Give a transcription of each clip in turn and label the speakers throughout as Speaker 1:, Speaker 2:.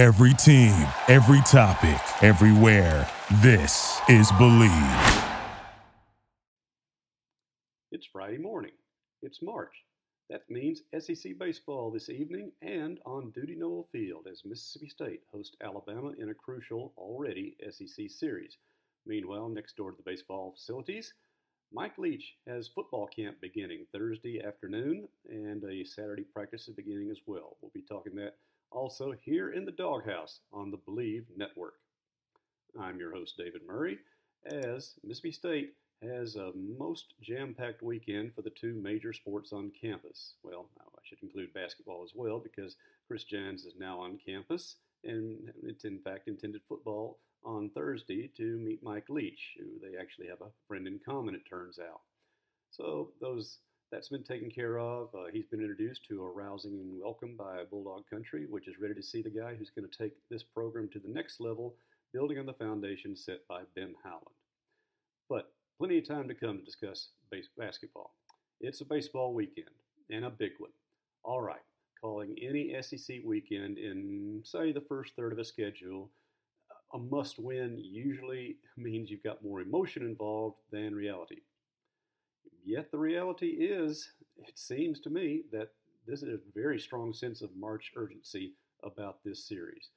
Speaker 1: Every team, every topic, everywhere. This is Bleav.
Speaker 2: It's Friday morning. It's March. That means SEC baseball this evening and on Dudy Noble Field as Mississippi State hosts Alabama in a crucial, already SEC series. Meanwhile, next door to the baseball facilities, Mike Leach has football camp beginning Thursday afternoon and a Saturday practice is beginning as well. We'll be talking that also here in the Dawghouse on the Bleav Network. I'm your host, David Murray, as Mississippi State has a most jam packed weekend for the two major sports on campus. Well, I should include basketball as well because Chris Jans is now on campus, and it's in fact intended football on Thursday to meet Mike Leach, who they actually have a friend in common, it turns out. So those that's been taken care of. Uh, he's been introduced to a rousing and welcome by Bulldog Country, which is ready to see the guy who's going to take this program to the next level, building on the foundation set by Ben Howland. But plenty of time to come to discuss base- basketball. It's a baseball weekend, and a big one. All right, calling any SEC weekend in, say, the first third of a schedule a must win usually means you've got more emotion involved than reality. Yet the reality is, it seems to me, that this is a very strong sense of March urgency about this series.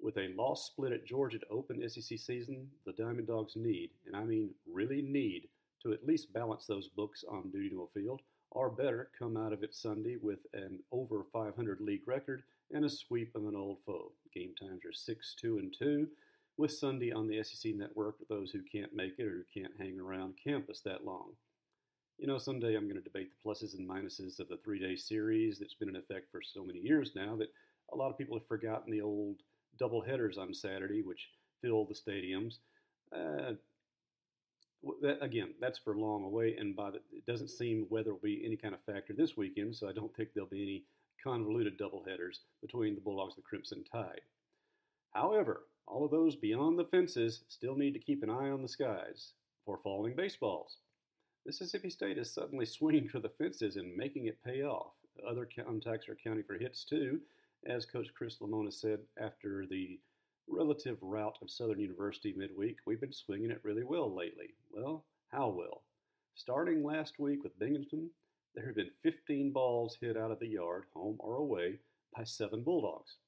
Speaker 2: With a loss split at Georgia to open SEC season, the Diamond Dogs need, and I mean really need, to at least balance those books on Dudy Noble Field, or better, come out of it Sunday with an over 500 league record and a sweep of an old foe. Game times are 6 2 and 2, with Sunday on the SEC network for those who can't make it or who can't hang around campus that long. You know, someday I'm going to debate the pluses and minuses of the three day series that's been in effect for so many years now that a lot of people have forgotten the old double headers on Saturday, which fill the stadiums. Uh, that, again, that's for long away, and by the, it doesn't seem weather will be any kind of factor this weekend, so I don't think there'll be any convoluted double headers between the Bulldogs and the Crimson Tide. However, all of those beyond the fences still need to keep an eye on the skies for falling baseballs. Mississippi State is suddenly swinging for the fences and making it pay off. Other contacts are counting for hits too, as Coach Chris Lemonis said after the relative rout of Southern University midweek. We've been swinging it really well lately. Well, how well? Starting last week with Binghamton, there have been 15 balls hit out of the yard, home or away, by seven Bulldogs.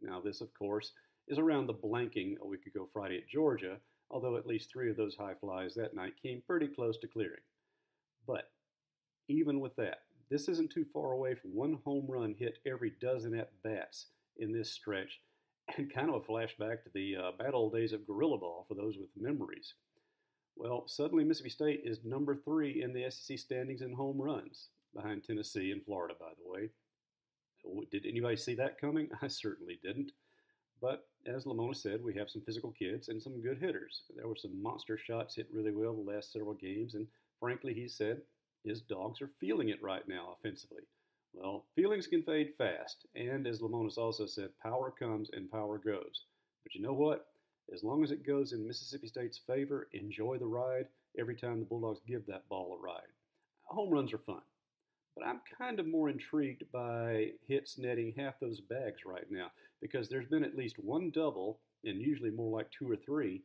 Speaker 2: Now, this, of course, is around the blanking a week ago Friday at Georgia, although at least three of those high flies that night came pretty close to clearing. But even with that, this isn't too far away from one home run hit every dozen at bats in this stretch, and kind of a flashback to the uh, bad old days of gorilla ball for those with memories. Well, suddenly Mississippi State is number three in the SEC standings in home runs, behind Tennessee and Florida, by the way. Did anybody see that coming? I certainly didn't. But as Lemonis said, we have some physical kids and some good hitters. There were some monster shots hit really well the last several games, and frankly, he said his dogs are feeling it right now offensively. Well, feelings can fade fast, and as Lemonis also said, power comes and power goes. But you know what? As long as it goes in Mississippi State's favor, enjoy the ride every time the Bulldogs give that ball a ride. Home runs are fun, but I'm kind of more intrigued by hits netting half those bags right now because there's been at least one double, and usually more like two or three,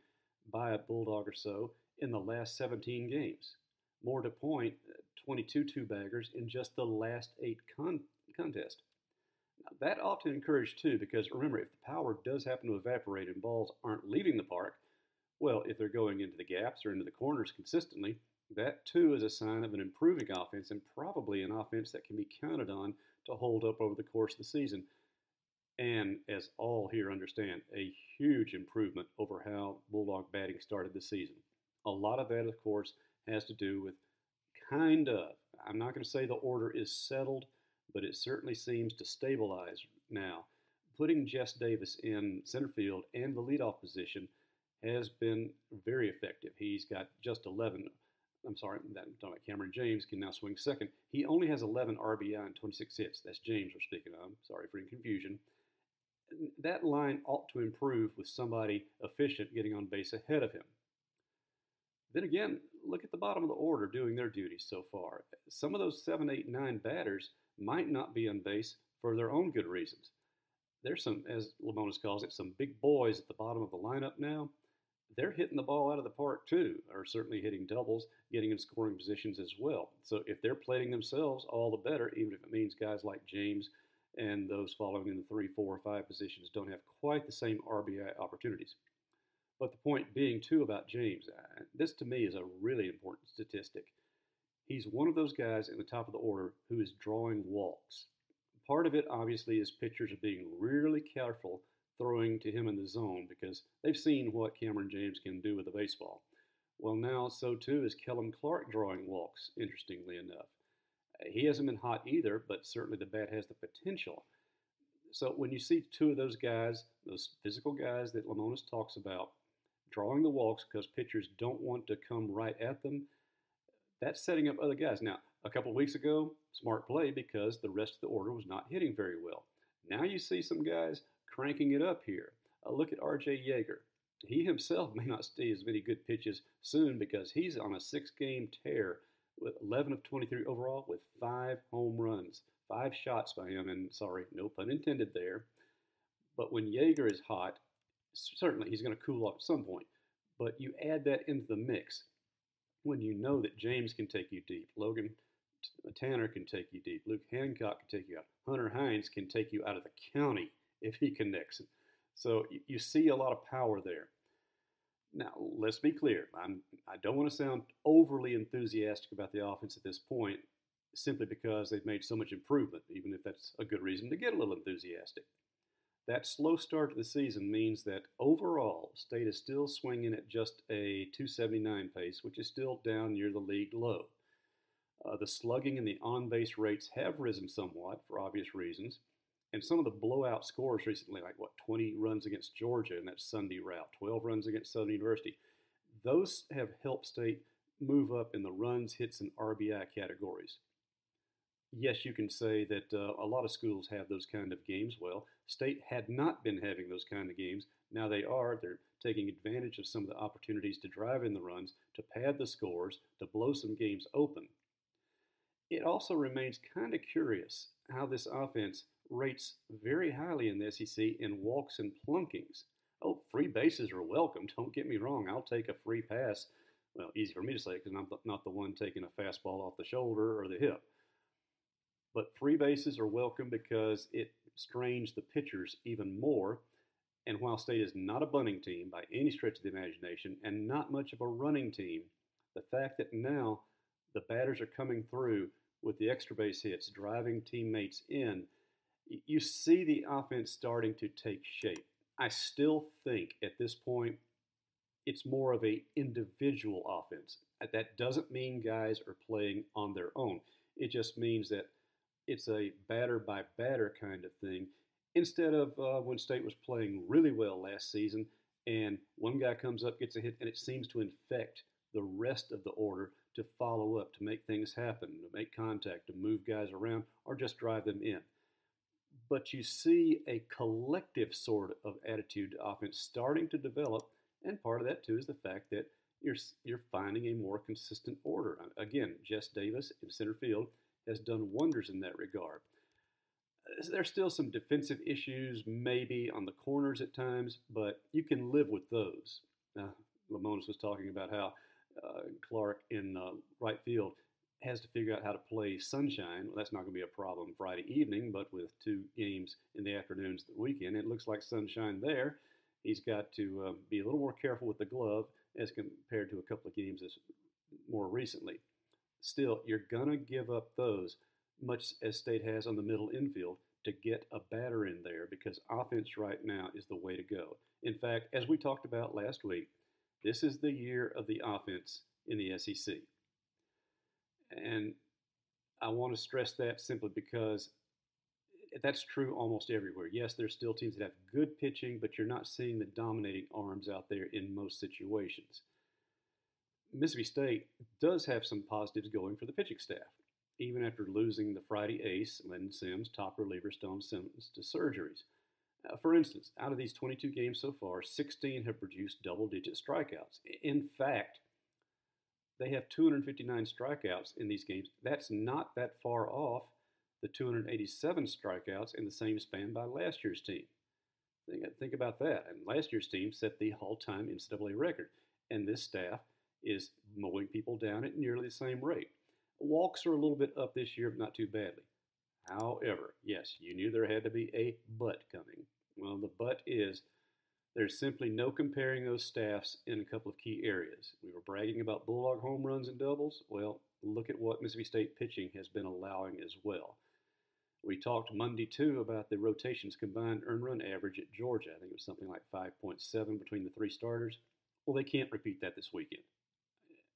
Speaker 2: by a Bulldog or so in the last 17 games. More to point, 22 two baggers in just the last eight con- contests. That ought to encourage too, because remember, if the power does happen to evaporate and balls aren't leaving the park, well, if they're going into the gaps or into the corners consistently, that too is a sign of an improving offense and probably an offense that can be counted on to hold up over the course of the season and as all here understand, a huge improvement over how Bulldog batting started the season. A lot of that, of course, has to do with kind of, I'm not going to say the order is settled, but it certainly seems to stabilize now. Putting Jess Davis in center field and the leadoff position has been very effective. He's got just 11. I'm sorry, I'm talking about Kamren James can now swing second. He only has 11 RBI and 26 hits. That's James we're speaking of. Sorry for any confusion that line ought to improve with somebody efficient getting on base ahead of him. Then again, look at the bottom of the order doing their duties so far. Some of those seven, eight, nine batters might not be on base for their own good reasons. there's some, as Lemonis calls it, some big boys at the bottom of the lineup now. They're hitting the ball out of the park too, or certainly hitting doubles, getting in scoring positions as well. So if they're plating themselves, all the better, even if it means guys like James and those following in the three, four, or five positions don't have quite the same RBI opportunities. But the point being, too, about James, this to me is a really important statistic. He's one of those guys in the top of the order who is drawing walks. Part of it, obviously, is pitchers are being really careful throwing to him in the zone because they've seen what Kamren James can do with the baseball. Well, now so too is Kellum Clark drawing walks, interestingly enough. He hasn't been hot either, but certainly the bat has the potential. So when you see two of those guys, those physical guys that Lemonis talks about, drawing the walks because pitchers don't want to come right at them, that's setting up other guys. Now, a couple weeks ago, smart play because the rest of the order was not hitting very well. Now you see some guys cranking it up here. Uh, look at R.J. Yeager. He himself may not see as many good pitches soon because he's on a six-game tear with 11 of 23 overall with five home runs, five shots by him, and sorry, no pun intended there. But when Yeager is hot, certainly he's going to cool off at some point. But you add that into the mix when you know that James can take you deep, Logan uh, Tanner can take you deep, Luke Hancock can take you out, Hunter Hines can take you out of the county if he connects. So you see a lot of power there. Now, let's be clear. I'm, I don't want to sound overly enthusiastic about the offense at this point, simply because they've made so much improvement, even if that's a good reason to get a little enthusiastic. That slow start to the season means that overall, State is still swinging at just a 279 pace, which is still down near the league low. Uh, the slugging and the on base rates have risen somewhat for obvious reasons. And some of the blowout scores recently, like what, 20 runs against Georgia in that Sunday route, 12 runs against Southern University, those have helped State move up in the runs, hits, and RBI categories. Yes, you can say that uh, a lot of schools have those kind of games. Well, State had not been having those kind of games. Now they are. They're taking advantage of some of the opportunities to drive in the runs, to pad the scores, to blow some games open. It also remains kind of curious how this offense rates very highly in the SEC in walks and plunkings. Oh, free bases are welcome. Don't get me wrong. I'll take a free pass. Well, easy for me to say because I'm not the one taking a fastball off the shoulder or the hip. But free bases are welcome because it strains the pitchers even more. And while State is not a bunting team by any stretch of the imagination and not much of a running team, the fact that now the batters are coming through with the extra base hits, driving teammates in, you see the offense starting to take shape. I still think at this point it's more of a individual offense. That doesn't mean guys are playing on their own. It just means that it's a batter by batter kind of thing instead of uh, when State was playing really well last season and one guy comes up, gets a hit, and it seems to infect the rest of the order to follow up, to make things happen, to make contact, to move guys around, or just drive them in. But you see a collective sort of attitude to offense starting to develop, and part of that too is the fact that you're you're finding a more consistent order. Again, Jess Davis in center field has done wonders in that regard. There's still some defensive issues, maybe on the corners at times, but you can live with those. Uh, Lemonis was talking about how uh, Clark in uh, right field has to figure out how to play sunshine. Well, that's not going to be a problem Friday evening, but with two games in the afternoons the weekend, it looks like sunshine there. He's got to uh, be a little more careful with the glove as compared to a couple of games more recently still, you're going to give up those, much as State has on the middle infield, to get a batter in there because offense right now is the way to go. In fact, as we talked about last week, this is the year of the offense in the SEC. And I want to stress that simply because that's true almost everywhere. Yes, there's still teams that have good pitching, but you're not seeing the dominating arms out there in most situations. Mississippi State does have some positives going for the pitching staff. Even after losing the Friday ace, Landon Sims, top reliever Stone Sims, to surgeries. Uh, for instance, out of these 22 games so far, 16 have produced double digit strikeouts. In fact, they have 259 strikeouts in these games. That's not that far off the 287 strikeouts in the same span by last year's team. Think, think about that. And last year's team set the all-time NCAA record, and this staff is mowing people down at nearly the same rate. Walks are a little bit up this year, but not too badly. However, yes, you knew there had to be a but coming. Well, the but is there's simply no comparing those staffs in a couple of key areas. We were bragging about Bulldog home runs and doubles. Well, look at what Mississippi State pitching has been allowing as well. We talked Monday too about the rotations combined earn run average at Georgia. I think it was something like 5.7 between the three starters. Well, they can't repeat that this weekend.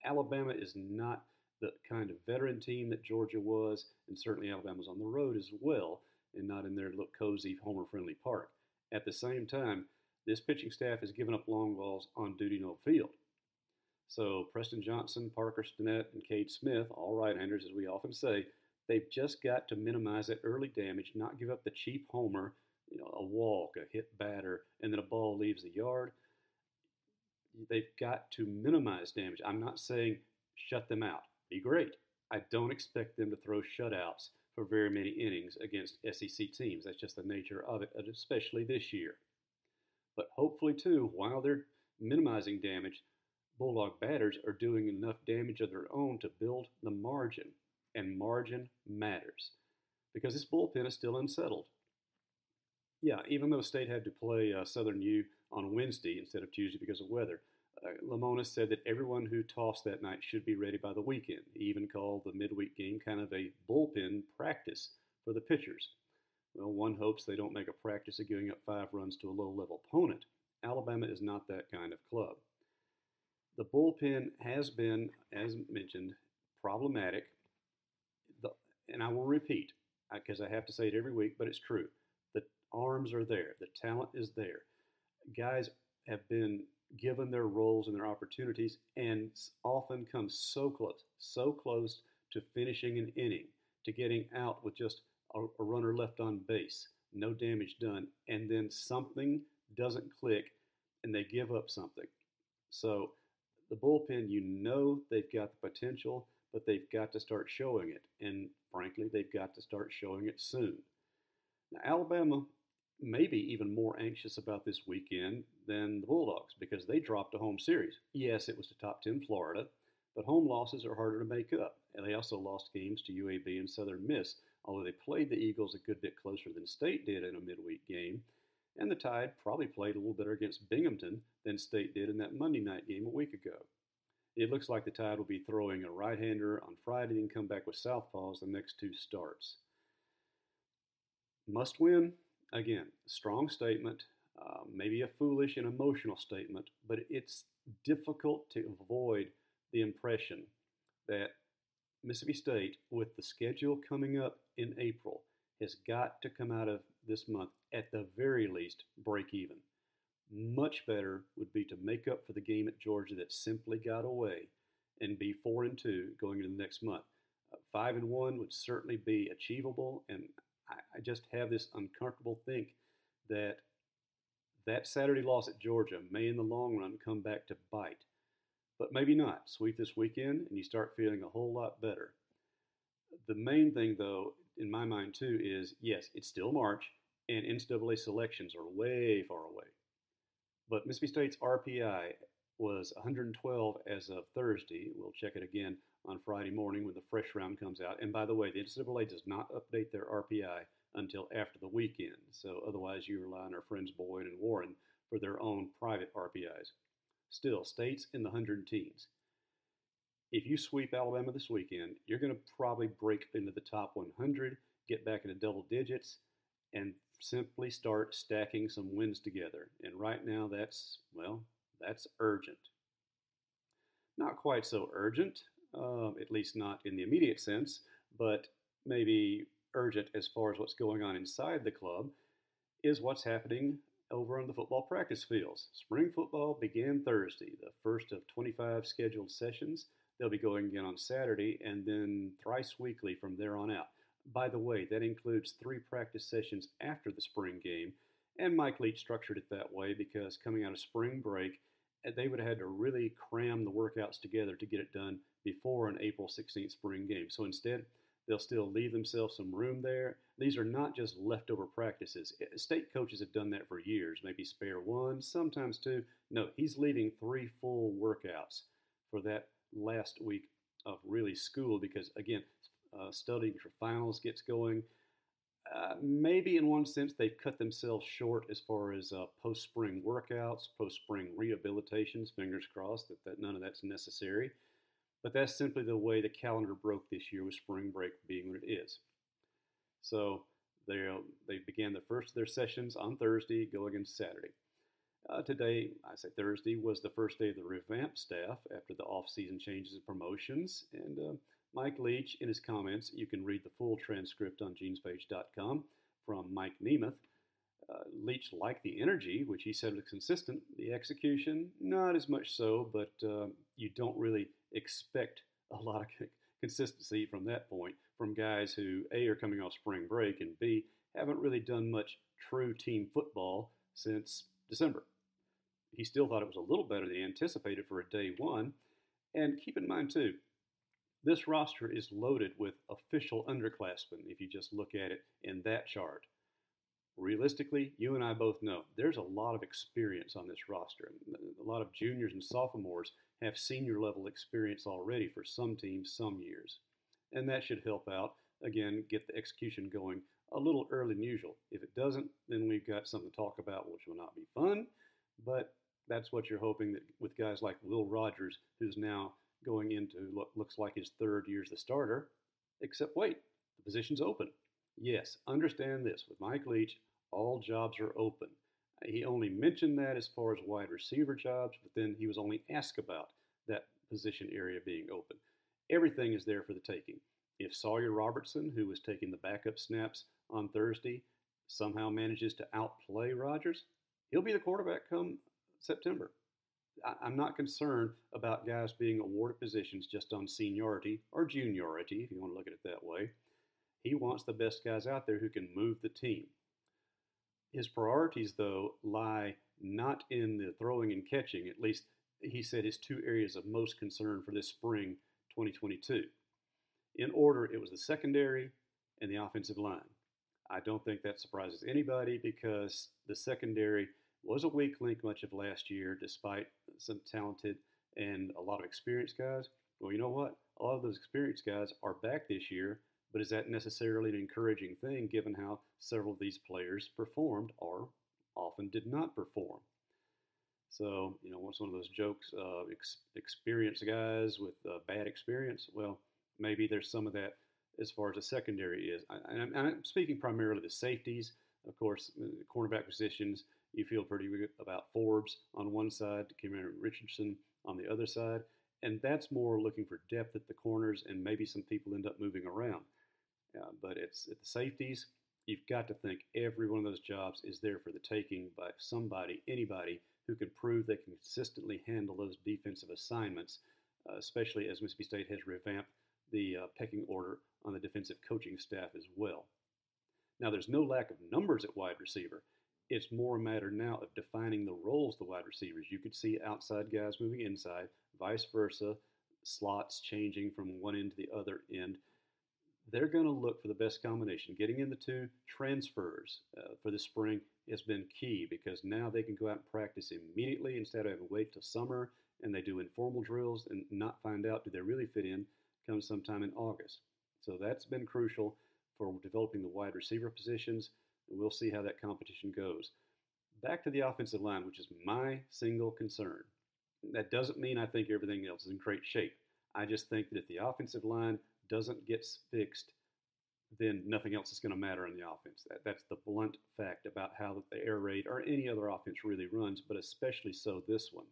Speaker 2: Alabama is not the kind of veteran team that Georgia was, and certainly Alabama's on the road as well, and not in their look cozy, homer friendly park. At the same time, this pitching staff has given up long balls on Dudy Noble Field. So Preston Johnson, Parker Stinnett, and Cade Smith, all right-handers, as we often say, they've just got to minimize that early damage, not give up the cheap homer, you know, a walk, a hit batter, and then a ball leaves the yard. They've got to minimize damage. I'm not saying shut them out. Be great. I don't expect them to throw shutouts for very many innings against SEC teams. That's just the nature of it, especially this year. But hopefully, too, while they're minimizing damage, Bulldog batters are doing enough damage of their own to build the margin. And margin matters because this bullpen is still unsettled. Yeah, even though State had to play uh, Southern U on Wednesday instead of Tuesday because of weather, uh, Lemonis said that everyone who tossed that night should be ready by the weekend. He even called the midweek game kind of a bullpen practice for the pitchers. Well, one hopes they don't make a practice of giving up five runs to a low level opponent. Alabama is not that kind of club. The bullpen has been, as mentioned, problematic. The, and I will repeat, because I have to say it every week, but it's true. The arms are there, the talent is there. Guys have been given their roles and their opportunities and often come so close, so close to finishing an inning, to getting out with just a, a runner left on base, no damage done, and then something doesn't click and they give up something. So the bullpen, you know they've got the potential, but they've got to start showing it. And frankly, they've got to start showing it soon. Now, Alabama may be even more anxious about this weekend than the Bulldogs because they dropped a home series. Yes, it was to top 10 Florida, but home losses are harder to make up. And they also lost games to UAB and Southern Miss, although they played the Eagles a good bit closer than State did in a midweek game. And the Tide probably played a little better against Binghamton than State did in that Monday night game a week ago. It looks like the Tide will be throwing a right hander on Friday and come back with Southpaws the next two starts. Must win? Again, strong statement, uh, maybe a foolish and emotional statement, but it's difficult to avoid the impression that Mississippi State, with the schedule coming up in April, has got to come out of this month at the very least break even. Much better would be to make up for the game at Georgia that simply got away and be four and two going into the next month. Uh, five and one would certainly be achievable, and I, I just have this uncomfortable think that that Saturday loss at Georgia may, in the long run, come back to bite. But maybe not. Sweep this weekend, and you start feeling a whole lot better. The main thing, though, in my mind, too, is yes, it's still March, and NCAA selections are way far away. But Mississippi State's RPI was 112 as of Thursday. We'll check it again on Friday morning when the fresh round comes out. And by the way, the NCAA does not update their RPI until after the weekend. So otherwise, you rely on our friends Boyd and Warren for their own private RPIs. Still, states in the hundred teens. If you sweep Alabama this weekend, you're going to probably break into the top 100, get back into double digits, and simply start stacking some wins together. And right now, that's, well, that's urgent. Not quite so urgent, uh, at least not in the immediate sense, but maybe urgent as far as what's going on inside the club is what's happening over on the football practice fields. Spring football began Thursday, the first of 25 scheduled sessions. They'll be going again on Saturday and then thrice weekly from there on out. By the way, that includes three practice sessions after the spring game, and Mike Leach structured it that way because coming out of spring break, they would have had to really cram the workouts together to get it done before an April 16th spring game. So instead, They'll still leave themselves some room there. These are not just leftover practices. State coaches have done that for years, maybe spare one, sometimes two. No, he's leaving three full workouts for that last week of really school because, again, uh, studying for finals gets going. Uh, maybe in one sense they've cut themselves short as far as uh, post spring workouts, post spring rehabilitations. Fingers crossed that, that none of that's necessary. But that's simply the way the calendar broke this year with spring break being what it is. So they, they began the first of their sessions on Thursday, go against Saturday. Uh, today, I say Thursday, was the first day of the revamped staff after the off-season changes and promotions. And uh, Mike Leach, in his comments, you can read the full transcript on genespage.com from Mike Nemeth. Uh, Leach liked the energy, which he said was consistent. The execution, not as much so, but uh, you don't really expect a lot of consistency from that point from guys who, A, are coming off spring break, and B, haven't really done much true team football since December. He still thought it was a little better than anticipated for a day one. And keep in mind, too, this roster is loaded with official underclassmen if you just look at it in that chart. Realistically, you and I both know there's a lot of experience on this roster. A lot of juniors and sophomores have senior level experience already for some teams, some years. And that should help out, again, get the execution going a little earlier than usual. If it doesn't, then we've got something to talk about, which will not be fun, but that's what you're hoping that with guys like Will Rogers, who's now going into what looks like his third year as the starter, except wait, the position's open. Yes, understand this. With Mike Leach, all jobs are open. He only mentioned that as far as wide receiver jobs, but then he was only asked about that position area being open. Everything is there for the taking. If Sawyer Robertson, who was taking the backup snaps on Thursday, somehow manages to outplay Rogers, he'll be the quarterback come September. I'm not concerned about guys being awarded positions just on seniority or juniority, if you want to look at it that way. He wants the best guys out there who can move the team. His priorities, though, lie not in the throwing and catching. At least he said his two areas of most concern for this spring 2022. In order, it was the secondary and the offensive line. I don't think that surprises anybody because the secondary was a weak link much of last year, despite some talented and a lot of experienced guys. Well, you know what? A lot of those experienced guys are back this year, but is that necessarily an encouraging thing given how several of these players performed or often did not perform? So, you know, what's one of those jokes? Uh, ex- experienced guys with uh, bad experience. Well, maybe there's some of that as far as the secondary is. I, am I'm speaking primarily the safeties. Of course, cornerback positions, you feel pretty good about Forbes on one side, Cameron Richardson on the other side. And that's more looking for depth at the corners, and maybe some people end up moving around. Uh, but it's at the safeties, you've got to think every one of those jobs is there for the taking by somebody, anybody who can prove they can consistently handle those defensive assignments, uh, especially as Mississippi State has revamped the uh, pecking order on the defensive coaching staff as well. Now, there's no lack of numbers at wide receiver. It's more a matter now of defining the roles the wide receivers. You could see outside guys moving inside, vice versa, slots changing from one end to the other end. They're going to look for the best combination. Getting in the two transfers uh, for the spring has been key because now they can go out and practice immediately instead of having to wait till summer and they do informal drills and not find out do they really fit in come sometime in August. So that's been crucial for developing the wide receiver positions, we'll see how that competition goes. Back to the offensive line, which is my single concern. That doesn't mean I think everything else is in great shape. I just think that if the offensive line doesn't get fixed, then nothing else is going to matter in the offense. That, that's the blunt fact about how the air raid or any other offense really runs, but especially so this one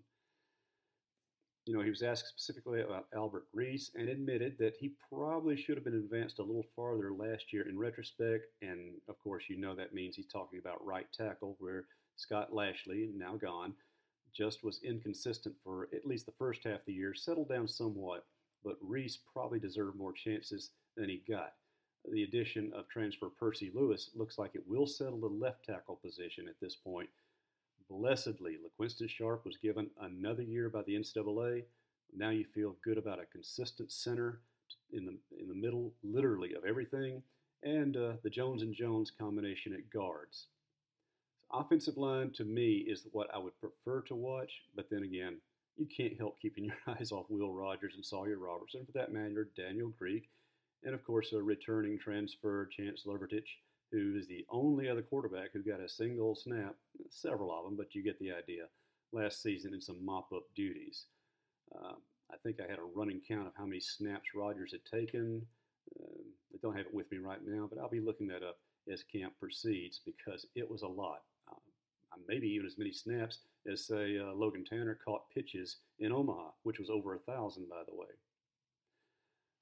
Speaker 2: you know, he was asked specifically about Albert Reese and admitted that he probably should have been advanced a little farther last year in retrospect. And of course, you know that means he's talking about right tackle, where Scott Lashley, now gone, just was inconsistent for at least the first half of the year, settled down somewhat, but Reese probably deserved more chances than he got. The addition of transfer Percy Lewis looks like it will settle the left tackle position at this point Blessedly, LaQuinston Sharp was given another year by the NCAA. Now you feel good about a consistent center in the in the middle, literally of everything, and uh, the Jones and Jones combination at guards. Offensive line to me is what I would prefer to watch, but then again, you can't help keeping your eyes off Will Rogers and Sawyer Robertson, for that matter, Daniel Greek, and of course a returning transfer Chance Lovertich, who is the only other quarterback who got a single snap, several of them, but you get the idea, last season in some mop-up duties. Um, I think I had a running count of how many snaps Rogers had taken. Uh, I don't have it with me right now, but I'll be looking that up as camp proceeds because it was a lot. Um, maybe even as many snaps as, say, uh, Logan Tanner caught pitches in Omaha, which was over a thousand, by the way.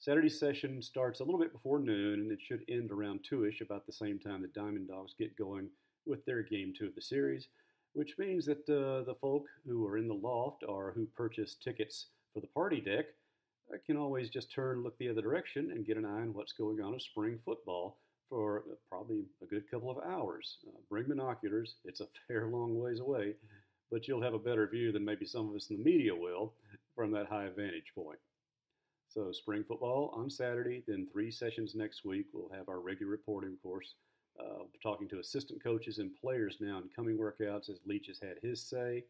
Speaker 2: Saturday session starts a little bit before noon, and it should end around 2ish, about the same time the Diamond Dogs get going with their game two of the series, which means that uh, the folk who are in the loft or who purchase tickets for the party deck uh, can always just turn, look the other direction, and get an eye on what's going on with spring football for uh, probably a good couple of hours. Uh, bring binoculars, it's a fair long ways away, but you'll have a better view than maybe some of us in the media will from that high vantage point. So, spring football on Saturday, then three sessions next week. We'll have our regular reporting, course, uh, talking to assistant coaches and players now in coming workouts as Leach has had his say.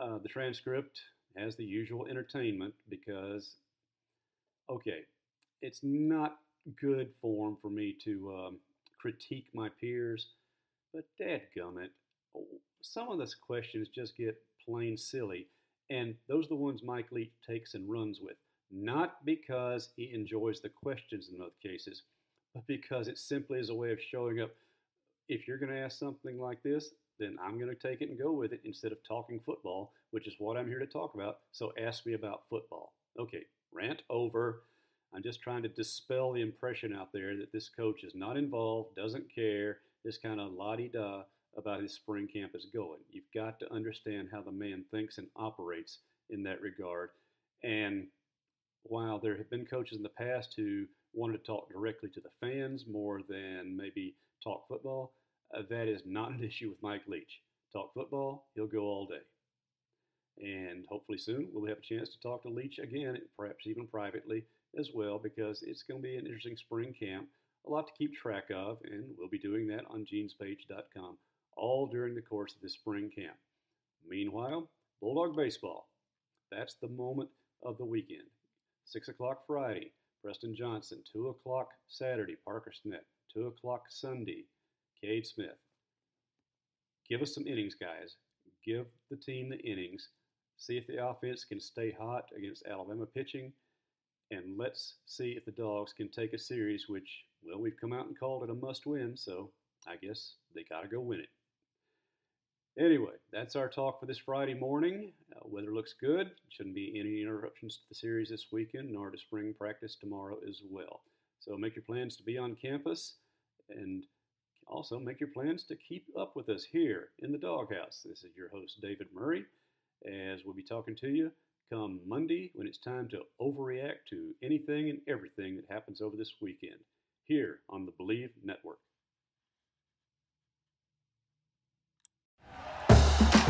Speaker 2: Uh, the transcript has the usual entertainment because, okay, it's not good form for me to um, critique my peers, but dadgummit, oh, some of those questions just get plain silly, and those are the ones Mike Leach takes and runs with not because he enjoys the questions in most cases, but because it simply is a way of showing up. If you're going to ask something like this, then I'm going to take it and go with it instead of talking football, which is what I'm here to talk about. So ask me about football. Okay, rant over. I'm just trying to dispel the impression out there that this coach is not involved, doesn't care, this kind of la di da about his spring camp is going. You've got to understand how the man thinks and operates in that regard. And while there have been coaches in the past who wanted to talk directly to the fans more than maybe talk football, uh, that is not an issue with Mike Leach. Talk football, he'll go all day. And hopefully soon we'll have a chance to talk to Leach again, perhaps even privately as well, because it's going to be an interesting spring camp, a lot to keep track of, and we'll be doing that on genespage.com all during the course of this spring camp. Meanwhile, Bulldog Baseball. That's the moment of the weekend. 6 o'clock Friday, Preston Johnson. 2 o'clock Saturday, Parker Smith. 2 o'clock Sunday, Cade Smith. Give us some innings, guys. Give the team the innings. See if the offense can stay hot against Alabama pitching. And let's see if the Dogs can take a series, which, well, we've come out and called it a must win, so I guess they got to go win it. Anyway, that's our talk for this Friday morning. Uh, weather looks good. Shouldn't be any interruptions to the series this weekend, nor to spring practice tomorrow as well. So make your plans to be on campus and also make your plans to keep up with us here in the Dawghouse. This is your host, David Murray, as we'll be talking to you come Monday when it's time to overreact to anything and everything that happens over this weekend here on the Bleav Network.